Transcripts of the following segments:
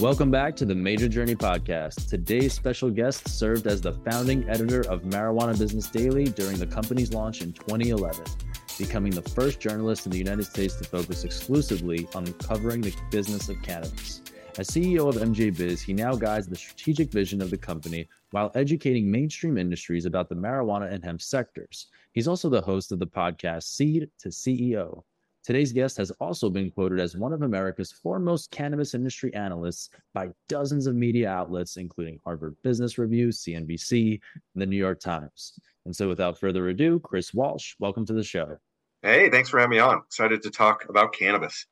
Welcome back to the Mejer Journey podcast. Today's special guest served as the founding editor of Marijuana Business Daily during the company's launch in 2011, becoming the first journalist in the United States to focus exclusively on covering the business of cannabis. As CEO of MJ Biz, he now guides the strategic vision of the company while educating mainstream industries about the marijuana and hemp sectors. He's also the host of the podcast Seed to CEO, Today's guest has also been quoted as one of America's foremost cannabis industry analysts by dozens of media outlets, including Harvard Business Review, CNBC, and the New York Times. And so, without further ado, Chris Walsh, welcome to the show. Hey, thanks for having me on. Excited to talk about cannabis.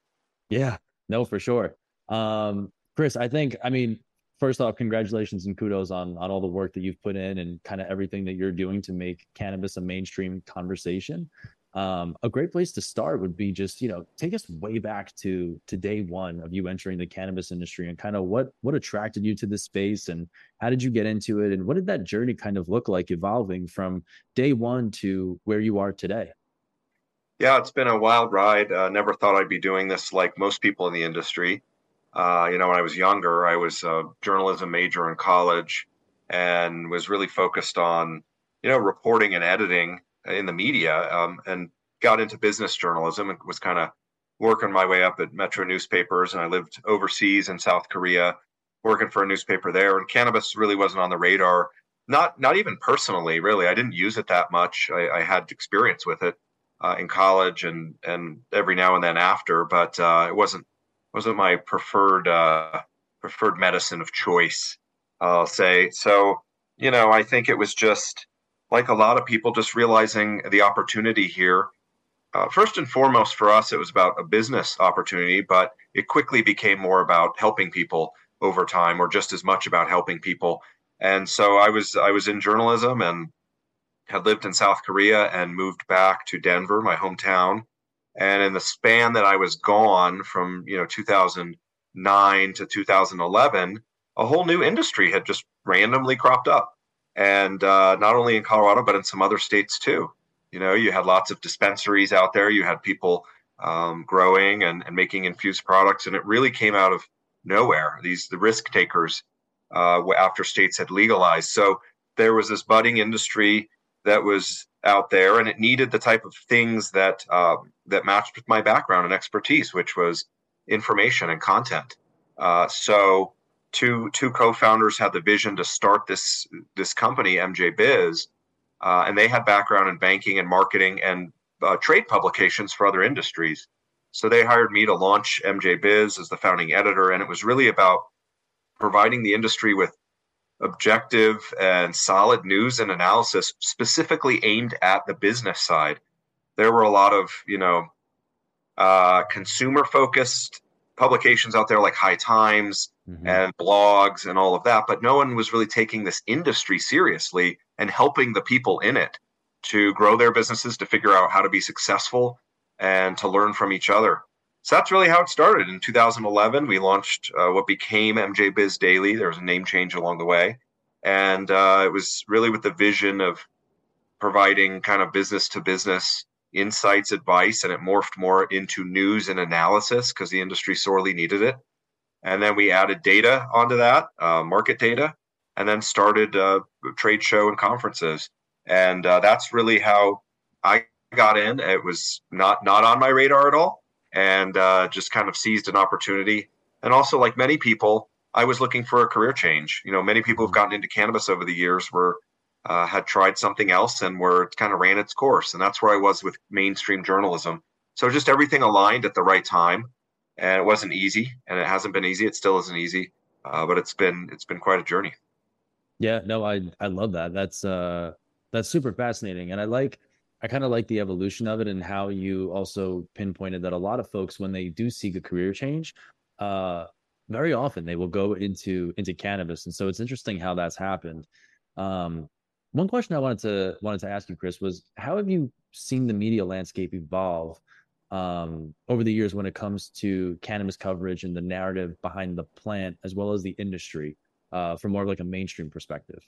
Yeah, no, for sure. Um, Chris, I think, I mean, first off, congratulations and kudos on on all the work that you've put in and kind of everything that you're doing to make cannabis a mainstream conversation um, a great place to start would be just you know take us way back to to day one of you entering the cannabis industry and kind of what what attracted you to this space and how did you get into it and what did that journey kind of look like evolving from day one to where you are today? Yeah it's been a wild ride. Uh, never thought i'd be doing this like most people in the industry. Uh, you know when i was younger i was a journalism major in college and was really focused on you know reporting and editing in the media um, and got into business journalism and was kind of working my way up at Metro newspapers. And I lived overseas in South Korea, working for a newspaper there. And cannabis really wasn't on the radar. Not not even personally, really. I didn't use it that much. I, I had experience with it uh, in college and and every now and then after, but uh, it wasn't wasn't my preferred uh, preferred medicine of choice. I'll say so. You know, I think it was just like a lot of people, just realizing the opportunity here. Uh, first and foremost, for us, it was about a business opportunity, but it quickly became more about helping people over time, or just as much about helping people. And so I was I was in journalism and had lived in South Korea and moved back to Denver, my hometown. And in the span that I was gone from you know 2009 to 2011, a whole new industry had just randomly cropped up and uh, not only in Colorado but in some other states too. You know, you had lots of dispensaries out there. You had people um, growing and, and, making infused products, and it really came out of nowhere. These the risk takers uh, after states had legalized. So there was this budding industry that was out there, and it needed the type of things that uh, that matched with my background and expertise, which was information and content. Uh, so two two co-founders had the vision to start this this company, MJ Biz, uh, and they had background in banking and marketing and uh, trade publications for other industries. So they hired me to launch MJ Biz as the founding editor, and it was really about providing the industry with objective and solid news and analysis specifically aimed at the business side. There were a lot of you know uh, consumer focused publications out there like High Times mm-hmm. and blogs and all of that, but no one was really taking this industry seriously and helping the people in it to grow their businesses, to figure out how to be successful, and to learn from each other. So that's really how it started. In 2011, we launched uh, what became MJ Biz Daily. There was a name change along the way. And uh, it was really with the vision of providing kind of business to business insights, advice, and it morphed more into news and analysis because the industry sorely needed it. And then we added data onto that, uh, market data, and then started uh, trade show and conferences. And uh, that's really how I got in. It was not not on my radar at all, and uh, just kind of seized an opportunity. And also, like many people, I was looking for a career change. You know, many people who've gotten into cannabis over the years were uh, had tried something else and where it kind of ran its course. And that's where I was with mainstream journalism. So just everything aligned at the right time. And it wasn't easy, and it hasn't been easy. It still isn't easy, uh, but it's been it's been quite a journey. Yeah, no, I I love that. That's uh that's super fascinating, and I like I kind of like the evolution of it and how you also pinpointed that a lot of folks when they do seek a career change, uh, very often they will go into into cannabis, and so it's interesting how that's happened. Um, one question I wanted to wanted to ask you, Chris, was how have you seen the media landscape evolve um, over the years when it comes to cannabis coverage and the narrative behind the plant, as well as the industry, uh, from more of like a mainstream perspective?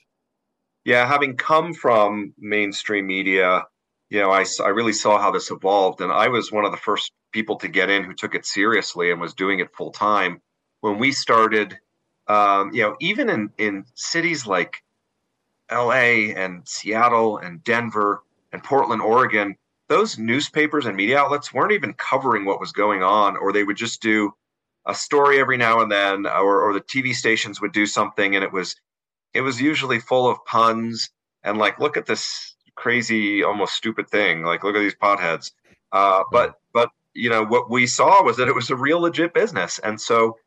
Yeah, having come from mainstream media, you know, I, I really saw how this evolved, and I was one of the first people to get in who took it seriously and was doing it full time. When we started um, you know, even in in cities like L.A. and Seattle and Denver and Portland, Oregon, those newspapers and media outlets weren't even covering what was going on, or they would just do a story every now and then, or, or the TV stations would do something, and it was it was usually full of puns and like, look at this crazy, almost stupid thing. Like, look at these potheads. Uh, but but you know what we saw was that it was a real legit business, and so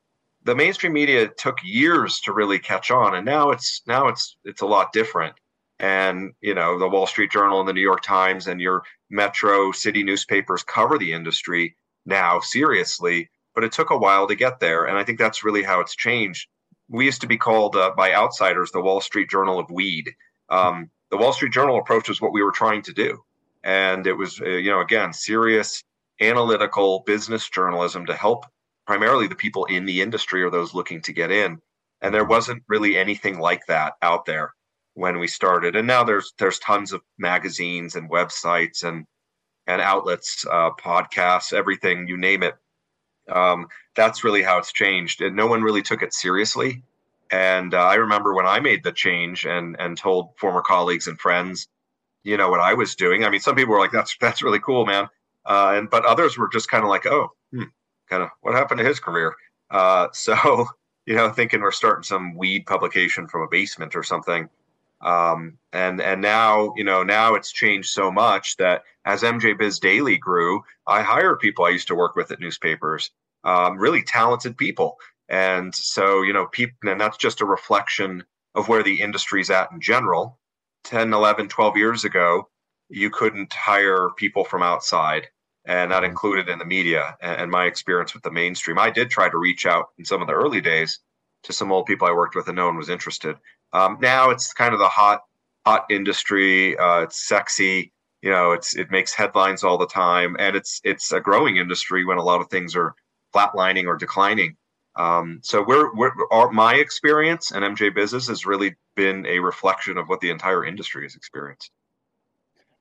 the mainstream media took years to really catch on, and now it's now it's it's a lot different. And you know, the Wall Street Journal and the New York Times and your metro city newspapers cover the industry now seriously, but it took a while to get there, and I think that's really how it's changed. We used to be called uh, by outsiders the Wall Street Journal of weed. Um, the Wall Street Journal approach was what we were trying to do, and it was uh, you know again serious analytical business journalism to help primarily the people in the industry or those looking to get in. And there wasn't really anything like that out there when we started. And now there's there's tons of magazines and websites and and outlets, uh, podcasts, everything you name it. Um, that's really how it's changed. And no one really took it seriously. And uh, I remember when I made the change and and told former colleagues and friends, you know, what I was doing. I mean, some people were like, "That's that's really cool, man," uh, and but others were just kind of like, "Oh, hmm, kind of what happened to his career. Uh, so, you know, thinking we're starting some weed publication from a basement or something. Um, and and now, you know, now it's changed so much that as MJ Biz Daily grew, I hired people I used to work with at newspapers, um, really talented people. And so, you know, people, and that's just a reflection of where the industry's at in general. 10, 11, 12 years ago, you couldn't hire people from outside and that included in the media and, my experience with the mainstream. I did try to reach out in some of the early days to some old people I worked with, and no one was interested. Um, now it's kind of the hot, hot industry. Uh, it's sexy. You know, it's it makes headlines all the time, and it's it's a growing industry when a lot of things are flatlining or declining. Um, so we're, we're our, my experience and MJ Business has really been a reflection of what the entire industry has experienced.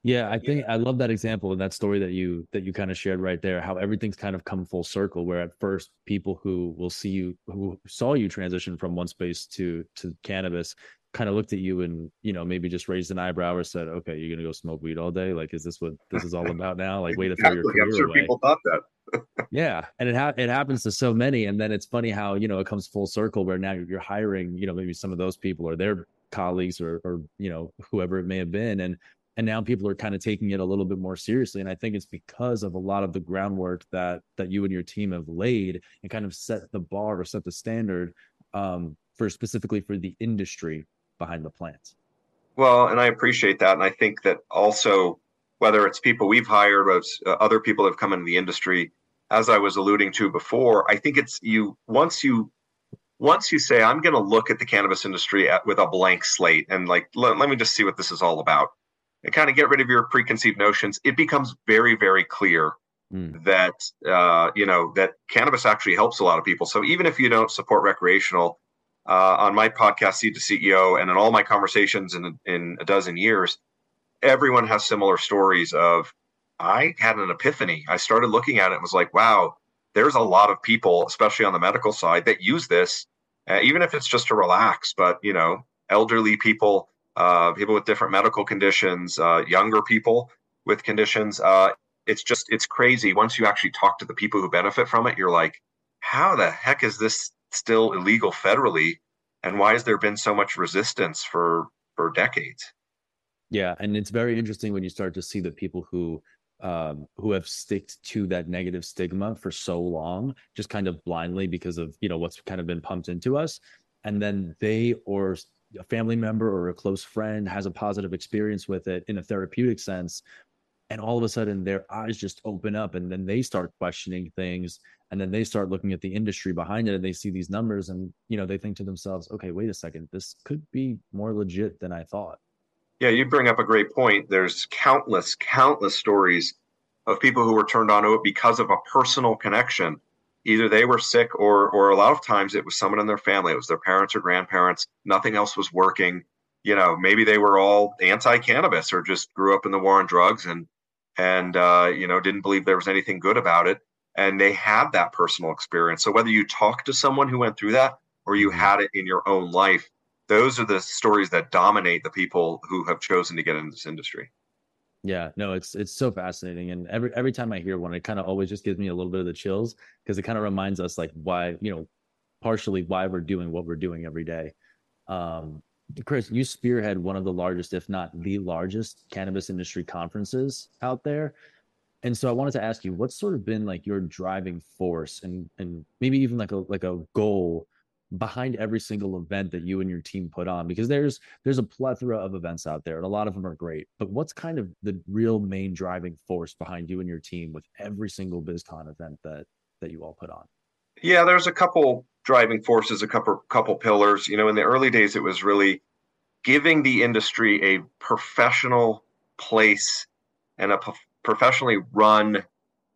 Yeah, I think I love that example and that story that you that you kind of shared right there. How everything's kind of come full circle. Where at first people who will see you who saw you transition from one space to to cannabis kind of looked at you and you know maybe just raised an eyebrow or said, "Okay, you're gonna go smoke weed all day? Like, is this what this is all about now? Like, way to throw your career I'm sure away." People thought that. yeah, and it ha- it happens to so many, and then it's funny how you know it comes full circle where now you're hiring you know maybe some of those people or their colleagues or or you know whoever it may have been and and now people are kind of taking it a little bit more seriously and i think it's because of a lot of the groundwork that that you and your team have laid and kind of set the bar or set the standard um, for specifically for the industry behind the plants. Well and i appreciate that and i think that also whether it's people we've hired or uh, other people have come into the industry as i was alluding to before i think it's you once you once you say i'm going to look at the cannabis industry at, with a blank slate and like let me just see what this is all about and kind of get rid of your preconceived notions, it becomes very, very clear mm. that uh, you know that cannabis actually helps a lot of people. So even if you don't support recreational, uh, on my podcast, Seed to CEO, and in all my conversations in in a dozen years, everyone has similar stories of I had an epiphany. I started looking at it and was like, wow, there's a lot of people, especially on the medical side, that use this, uh, even if it's just to relax. But you know, elderly people uh, people with different medical conditions, uh, younger people with conditions. Uh, it's just it's crazy. Once you actually talk to the people who benefit from it, you're like, how the heck is this still illegal federally, and why has there been so much resistance for for decades? Yeah, and it's very interesting when you start to see the people who um, who have sticked to that negative stigma for so long, just kind of blindly because of you know what's kind of been pumped into us, and then they or a family member or a close friend has a positive experience with it in a therapeutic sense and all of a sudden their eyes just open up and then they start questioning things and then they start looking at the industry behind it and they see these numbers and you know they think to themselves okay wait a second this could be more legit than i thought. Yeah you bring up a great point. There's countless countless stories of people who were turned on to it because of a personal connection either they were sick or or a lot of times it was someone in their family it was their parents or grandparents nothing else was working you know maybe they were all anti-cannabis or just grew up in the war on drugs and and uh, you know didn't believe there was anything good about it and they had that personal experience so whether you talk to someone who went through that or you mm-hmm. had it in your own life. Those are the stories that dominate the people who have chosen to get into this industry. Yeah, no, it's it's so fascinating, and every every time I hear one, it kind of always just gives me a little bit of the chills because it kind of reminds us like why you know, partially why we're doing what we're doing every day. Um, Chris, you spearhead one of the largest, if not the largest, cannabis industry conferences out there. And so I wanted to ask you, what's sort of been like your driving force and and maybe even like a like a goal behind every single event that you and your team put on because there's there's a plethora of events out there and a lot of them are great but what's kind of the real main driving force behind you and your team with every single bizcon event that that you all put on? Yeah there's a couple driving forces a couple couple pillars. You know in the early days it was really giving the industry a professional place and a professionally run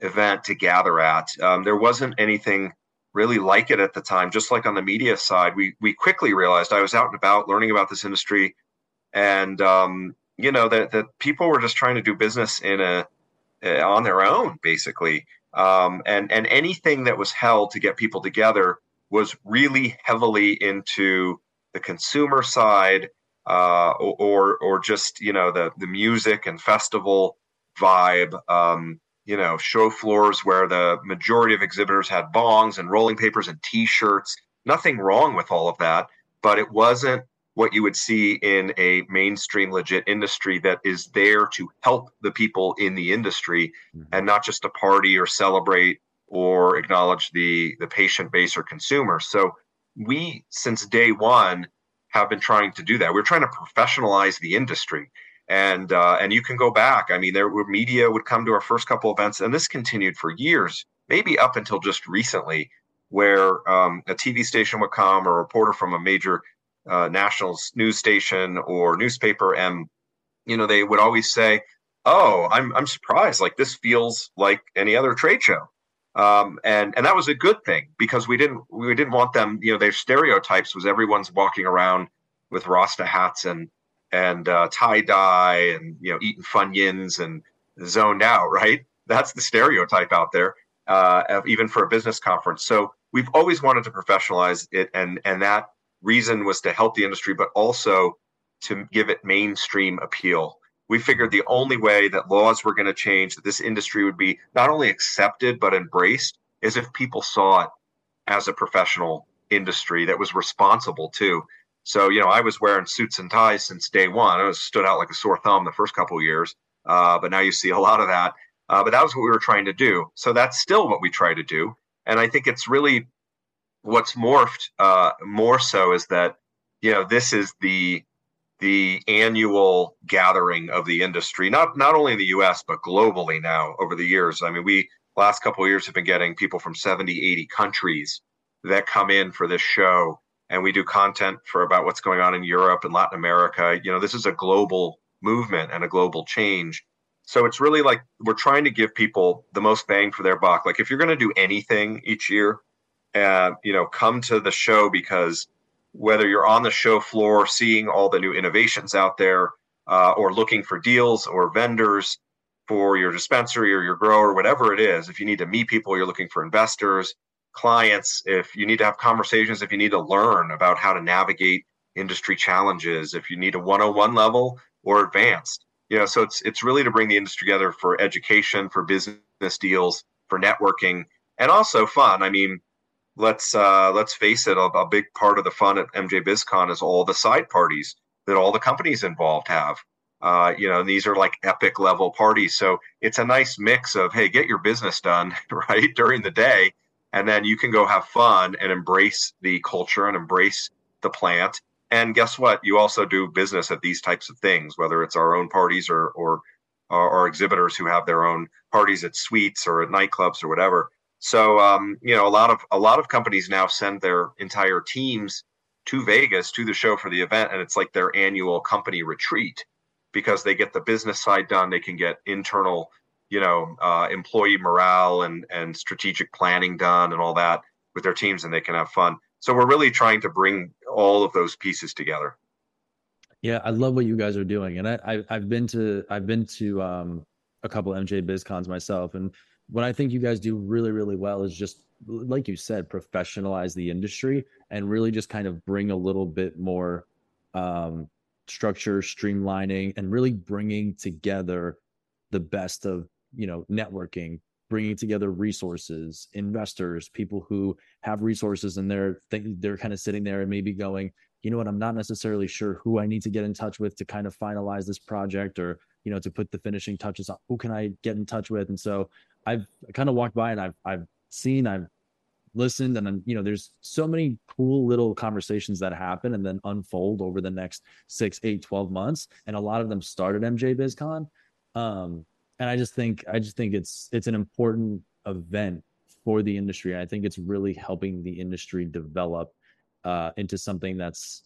event to gather at. Um, there wasn't anything really like it at the time. Just like on the media side, we we quickly realized I was out and about learning about this industry, and um, you know that that people were just trying to do business in a, a on their own, basically. Um, and and anything that was held to get people together was really heavily into the consumer side, uh, or or just you know the the music and festival vibe. Um, you know, show floors where the majority of exhibitors had bongs and rolling papers and t-shirts. Nothing wrong with all of that, but it wasn't what you would see in a mainstream legit industry that is there to help the people in the industry mm-hmm. and not just to party or celebrate or acknowledge the the patient base or consumer. So we since day 1 have been trying to do that. We're trying to professionalize the industry and uh, and you can go back. I mean, there were media would come to our first couple events, and this continued for years, maybe up until just recently, where um, a TV station would come or a reporter from a major uh, national news station or newspaper, and you know they would always say, "Oh, I'm I'm surprised. Like this feels like any other trade show." Um, and and that was a good thing because we didn't we didn't want them. You know, their stereotypes was everyone's walking around with Rasta hats and and uh, tie dye and you know eating funyuns and zoned out. Right, that's the stereotype out there, uh, even for a business conference. So we've always wanted to professionalize it, and and that reason was to help the industry, but also to give it mainstream appeal. We figured the only way that laws were going to change, that this industry would be not only accepted but embraced, is if people saw it as a professional industry that was responsible too. So, you know, I was wearing suits and ties since day one. I was stood out like a sore thumb the first couple of years, uh, but now you see a lot of that. Uh, but that was what we were trying to do. So that's still what we try to do. And I think it's really what's morphed uh, more so is that you know this is the the annual gathering of the industry, not not only in the U.S. but globally now over the years. I mean, we last couple of years have been getting people from 70, 80 countries that come in for this show and we do content for about what's going on in Europe and Latin America. You know, this is a global movement and a global change. So it's really like we're trying to give people the most bang for their buck. Like if you're going to do anything each year, uh, you know, come to the show because whether you're on the show floor seeing all the new innovations out there, uh, or looking for deals or vendors for your dispensary or your grower, whatever it is, if you need to meet people, you're looking for investors, clients, if you need to have conversations, if you need to learn about how to navigate industry challenges, if you need a 101 level or advanced. You know, so it's it's really to bring the industry together for education, for business deals, for networking, and also fun. I mean, let's uh, let's face it, a, a big part of the fun at MJ BizCon is all the side parties that all the companies involved have. Uh, you know, these are like epic level parties. So it's a nice mix of, hey, get your business done, right, during the day, and then you can go have fun and embrace the culture and embrace the plant. And guess what? You also do business at these types of things whether it's our own parties or or or, exhibitors who have their own parties at suites or at nightclubs or whatever. So um, you know a lot of a lot of companies now send their entire teams to vegas to the show for the event and it's like their annual company retreat because they get the business side done. They can get internal you know uh, employee morale and and strategic planning done and all that with their teams and they can have fun. So we're really trying to bring all of those pieces together. Yeah i love what you guys are doing. And i, I have been to i've been to um, a couple mj bizcons myself. And what I think you guys do really, really well is just like you said, professionalize the industry and really just kind of bring a little bit more um, structure, streamlining, and really bringing together the best of you know networking, bringing together resources, investors, people who have resources, and they're they're kind of sitting there and maybe going, you know what, I'm not necessarily sure who I need to get in touch with to kind of finalize this project or you know to put the finishing touches on. Who can I get in touch with? And so I've kind of walked by and I've I've seen, I've listened, and you know, there's so many cool little conversations that happen and then unfold over the next six, eight, 12 months. And a lot of them started MJ BizCon. Um, and I just think I just think it's it's an important event for the industry. I think it's really helping the industry develop uh, into something that's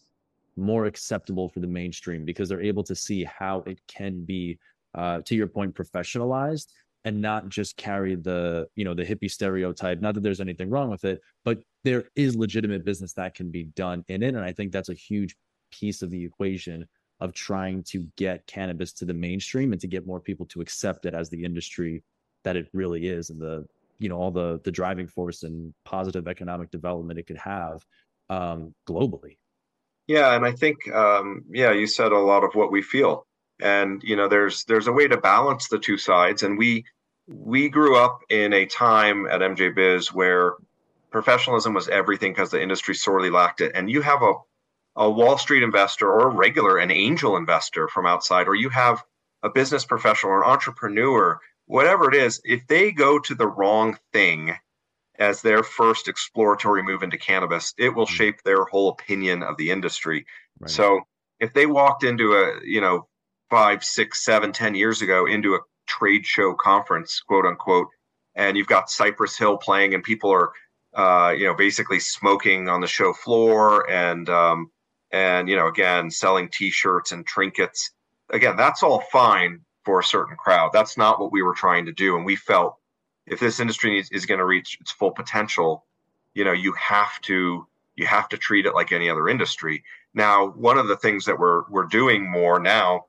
more acceptable for the mainstream because they're able to see how it can be, uh, to your point, professionalized and not just carry the you know the hippie stereotype not that there's anything wrong with it but there is legitimate business that can be done in it and i think that's a huge piece of the equation of trying to get cannabis to the mainstream and to get more people to accept it as the industry that it really is and the you know all the the driving force and positive economic development it could have um globally. Yeah and i think um yeah you said a lot of what we feel. And you know there's there's a way to balance the two sides. And we we grew up in a time at mj biz where professionalism was everything because the industry sorely lacked it. And you have a a wall street investor or a regular an angel investor from outside or you have a business professional or an entrepreneur whatever it is if they go to the wrong thing as their first exploratory move into cannabis it will mm-hmm. shape their whole opinion of the industry right. so if they walked into a you know five, six, seven, ten years ago into a trade show conference, quote unquote, and you've got Cypress Hill playing, and people are, uh, you know, basically smoking on the show floor, and um, and you know, again, selling T-shirts and trinkets. Again, that's all fine for a certain crowd. That's not what we were trying to do, and we felt if this industry is, is going to reach its full potential, you know, you have to you have to treat it like any other industry. Now, one of the things that we're we're doing more now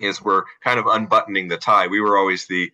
is we're kind of unbuttoning the tie. We were always the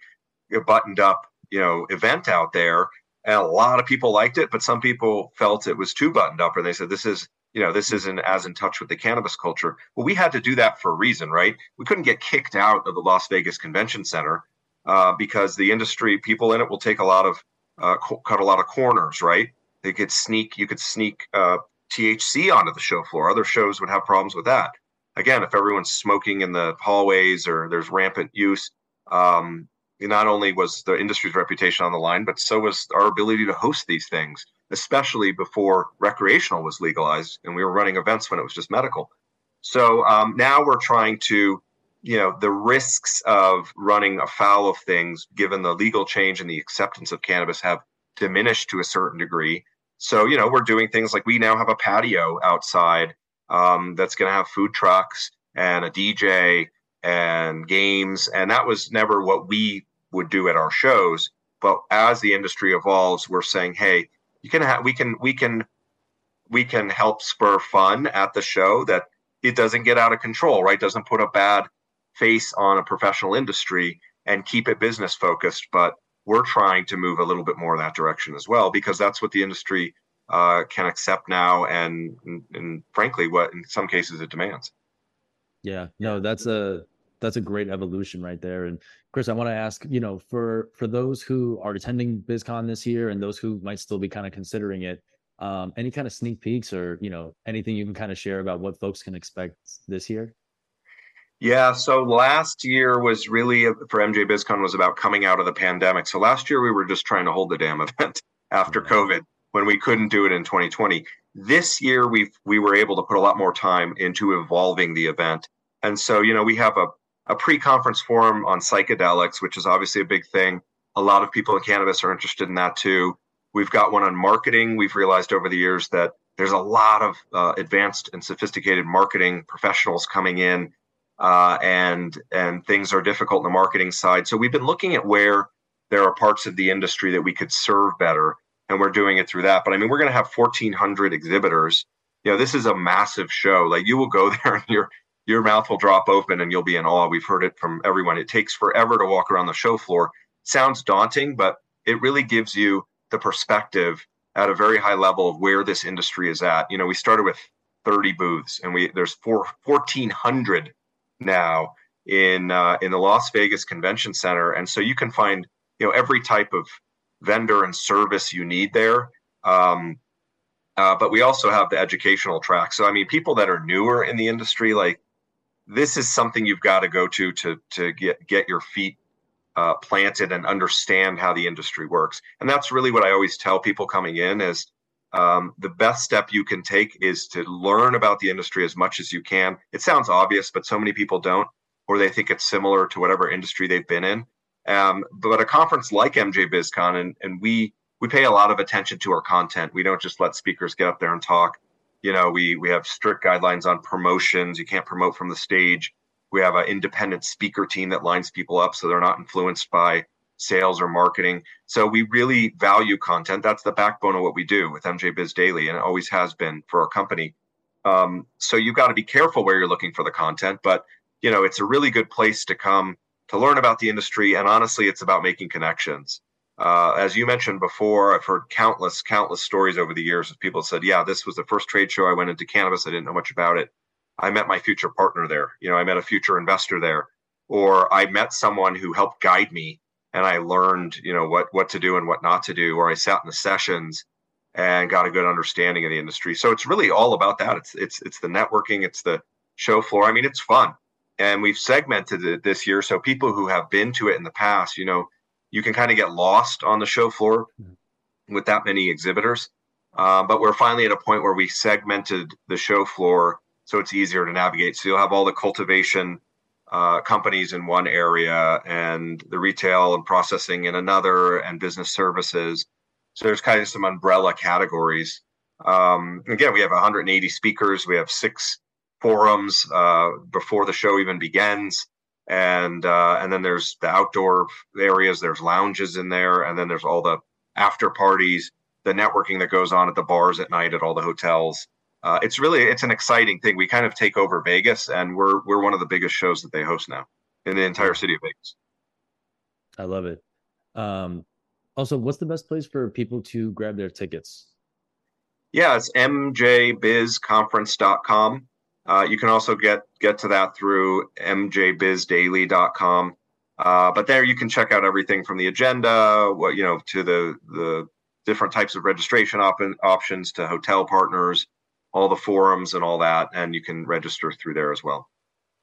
buttoned up, you know, event out there, and a lot of people liked it, but some people felt it was too buttoned up, and they said this is, you know, this isn't as in touch with the cannabis culture. Well, we had to do that for a reason, right? We couldn't get kicked out of the Las Vegas Convention Center uh, because the industry people in it will take a lot of uh, cut a lot of corners, right? They could sneak, you could sneak uh, THC onto the show floor. Other shows would have problems with that again, if everyone's smoking in the hallways or there's rampant use, um, not only was the industry's reputation on the line, but so was our ability to host these things, especially before recreational was legalized and we were running events when it was just medical. So um, now we're trying to, you know, the risks of running afoul of things, given the legal change and the acceptance of cannabis, have diminished to a certain degree. So, you know, we're doing things like we now have a patio outside um, that's going to have food trucks and a DJ and games. And that was never what we would do at our shows. But as the industry evolves, we're saying, hey, you can have we can we can we can help spur fun at the show that it doesn't get out of control, right? Doesn't put a bad face on a professional industry and keep it business focused. But we're trying to move a little bit more in that direction as well because that's what the industry uh, can accept now, and, and, and frankly, what in some cases it demands. Yeah, no, that's a that's a great evolution right there. And Chris, I want to ask, you know, for for those who are attending BizCon this year and those who might still be kind of considering it, um, any kind of sneak peeks or you know anything you can kind of share about what folks can expect this year? Yeah, so last year was really for MJ BizCon was about coming out of the pandemic. So last year we were just trying to hold the damn event after yeah. COVID when we couldn't do it in 2020. This year, we we were able to put a lot more time into evolving the event, and so you know we have a a pre-conference forum on psychedelics, which is obviously a big thing. A lot of people in cannabis are interested in that too. We've got one on marketing. We've realized over the years that there's a lot of uh, advanced and sophisticated marketing professionals coming in, uh, and and things are difficult in the marketing side. So we've been looking at where there are parts of the industry that we could serve better and we're doing it through that. But I mean, we're going to have 1,400 exhibitors. You know, this is a massive show. Like you will go there and your your mouth will drop open and you'll be in awe. We've heard it from everyone. It takes forever to walk around the show floor. Sounds daunting, but it really gives you the perspective at a very high level of where this industry is at. You know, we started with 30 booths, and we there's four, 1,400 now in uh, in the Las Vegas Convention Center, and so you can find you know every type of vendor and service you need there. Um, uh, but we also have the educational track. So I mean, people that are newer in the industry, like this is something you've got to go to to to get get your feet uh, planted and understand how the industry works. And that's really what I always tell people coming in is um, the best step you can take is to learn about the industry as much as you can. It sounds obvious, but so many people don't, or they think it's similar to whatever industry they've been in. Um, but a conference like MJ BizCon, and, and we we pay a lot of attention to our content. We don't just let speakers get up there and talk. You know, we we have strict guidelines on promotions. You can't promote from the stage. We have an independent speaker team that lines people up so they're not influenced by sales or marketing. So we really value content. That's the backbone of what we do with MJ Biz Daily, and it always has been for our company. Um, so you've got to be careful where you're looking for the content, but you know it's a really good place to come to learn about the industry. And honestly, it's about making connections. Uh, as you mentioned before, I've heard countless, countless stories over the years of people said, "Yeah, this was the first trade show I went into cannabis. I didn't know much about it. I met my future partner there. You know, I met a future investor there, or I met someone who helped guide me, and I learned, you know, what what to do and what not to do. Or I sat in the sessions and got a good understanding of the industry. So it's really all about that. It's it's it's the networking. It's the show floor. I mean, it's fun, and we've segmented it this year so people who have been to it in the past, you know you can kind of get lost on the show floor with that many exhibitors. Uh, but we're finally at a point where we segmented the show floor so it's easier to navigate. So you'll have all the cultivation uh, companies in one area and the retail and processing in another and business services. So there's kind of some umbrella categories. Um, again, we have 180 speakers. We have six forums uh, before the show even begins and uh, and then there's the outdoor areas. There's lounges in there, and then there's all the after parties, the networking that goes on at the bars at night at all the hotels. Uh, it's really it's an exciting thing. We kind of take over Vegas, and we're we're one of the biggest shows that they host now in the entire city of Vegas. I love it. Um, also, what's the best place for people to grab their tickets? Yeah, it's mjbizconference.com. Uh, you can also get get to that through mjbizdaily.com. Uh, but there you can check out everything from the agenda, what you know, to the the different types of registration op- options, to hotel partners, all the forums and all that, and you can register through there as well.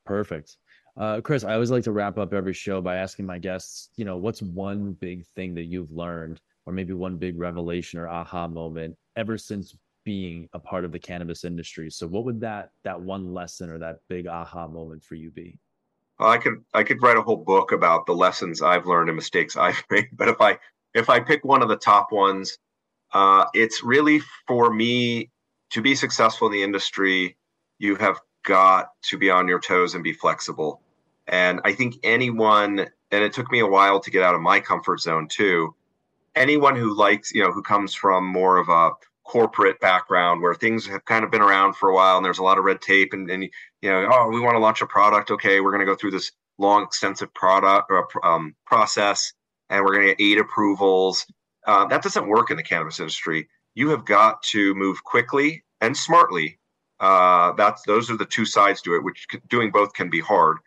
Perfect. Uh, Chris, I always like to wrap up every show by asking my guests, you know, what's one big thing that you've learned, or maybe one big revelation or aha moment ever since being a part of the cannabis industry. So what would that that one lesson or that big aha moment for you be? Well, I could I could write a whole book about the lessons I've learned and mistakes I've made. But if I if I pick one of the top ones, uh, it's really for me to be successful in the industry. You have got to be on your toes and be flexible. And I think anyone, and it took me a while to get out of my comfort zone too. Anyone who likes, you know, who comes from more of a corporate background where things have kind of been around for a while and there's a lot of red tape and, and you know oh we want to launch a product. Okay we're going to go through this long extensive product or um, process and we're going to get eight approvals. Uh, that doesn't work in the cannabis industry. You have got to move quickly and smartly. Uh, that's those are the two sides to it which doing both can be hard.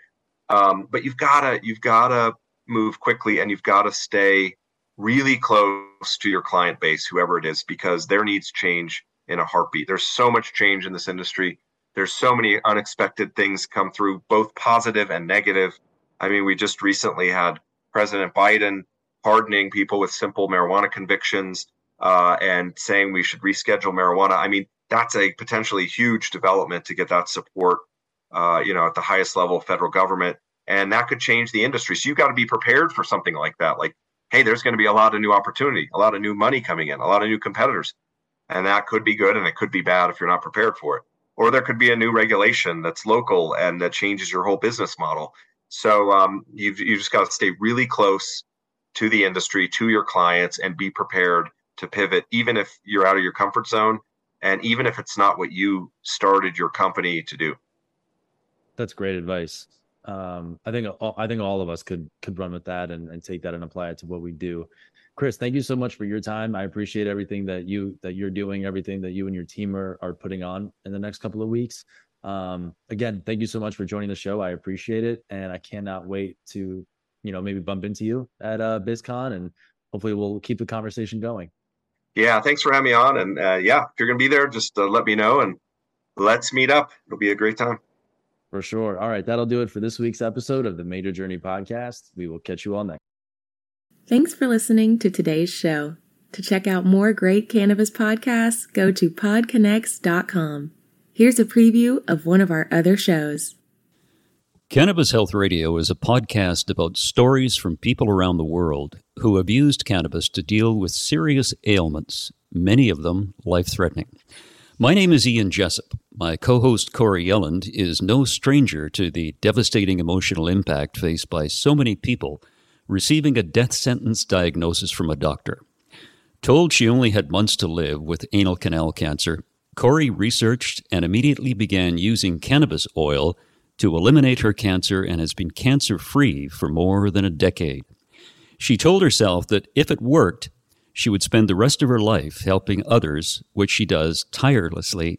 Um, but you've got to you've got to move quickly and you've got to stay really close to your client base, whoever it is, because their needs change in a heartbeat. There's so much change in this industry. There's so many unexpected things come through, both positive and negative. I mean, we just recently had President Biden pardoning people with simple marijuana convictions uh, and saying we should reschedule marijuana. I mean, that's a potentially huge development to get that support, uh, you know, at the highest level of federal government, and that could change the industry. So you've got to be prepared for something like that. Like hey, there's going to be a lot of new opportunity, a lot of new money coming in, a lot of new competitors. And that could be good and it could be bad if you're not prepared for it. Or there could be a new regulation that's local and that changes your whole business model. So um, you've, you just got to stay really close to the industry, to your clients, and be prepared to pivot, even if you're out of your comfort zone and even if it's not what you started your company to do. That's great advice. Um, I think I think all of us could could run with that and, and take that and apply it to what we do. Chris, thank you so much for your time. I appreciate everything that you that you're doing, everything that you and your team are are putting on in the next couple of weeks. Um, again, thank you so much for joining the show. I appreciate it, and I cannot wait to, you know, maybe bump into you at uh, BizCon, and hopefully we'll keep the conversation going. Yeah, thanks for having me on, and uh, yeah, if you're gonna be there, just uh, let me know, and let's meet up. It'll be a great time. For sure. All right, that'll do it for this week's episode of the Mejer Journey podcast. We will catch you all next. Thanks for listening to today's show. To check out more great cannabis podcasts, go to podconx.com. Here's a preview of one of our other shows. Cannabis Health Radio is a podcast about stories from people around the world who have used cannabis to deal with serious ailments, many of them life threatening. My name is Ian Jessup. My co host Corey Yelland is no stranger to the devastating emotional impact faced by so many people receiving a death sentence diagnosis from a doctor. Told she only had months to live with anal canal cancer, Corey researched and immediately began using cannabis oil to eliminate her cancer and has been cancer free for more than a decade. She told herself that if it worked, she would spend the rest of her life helping others, which she does tirelessly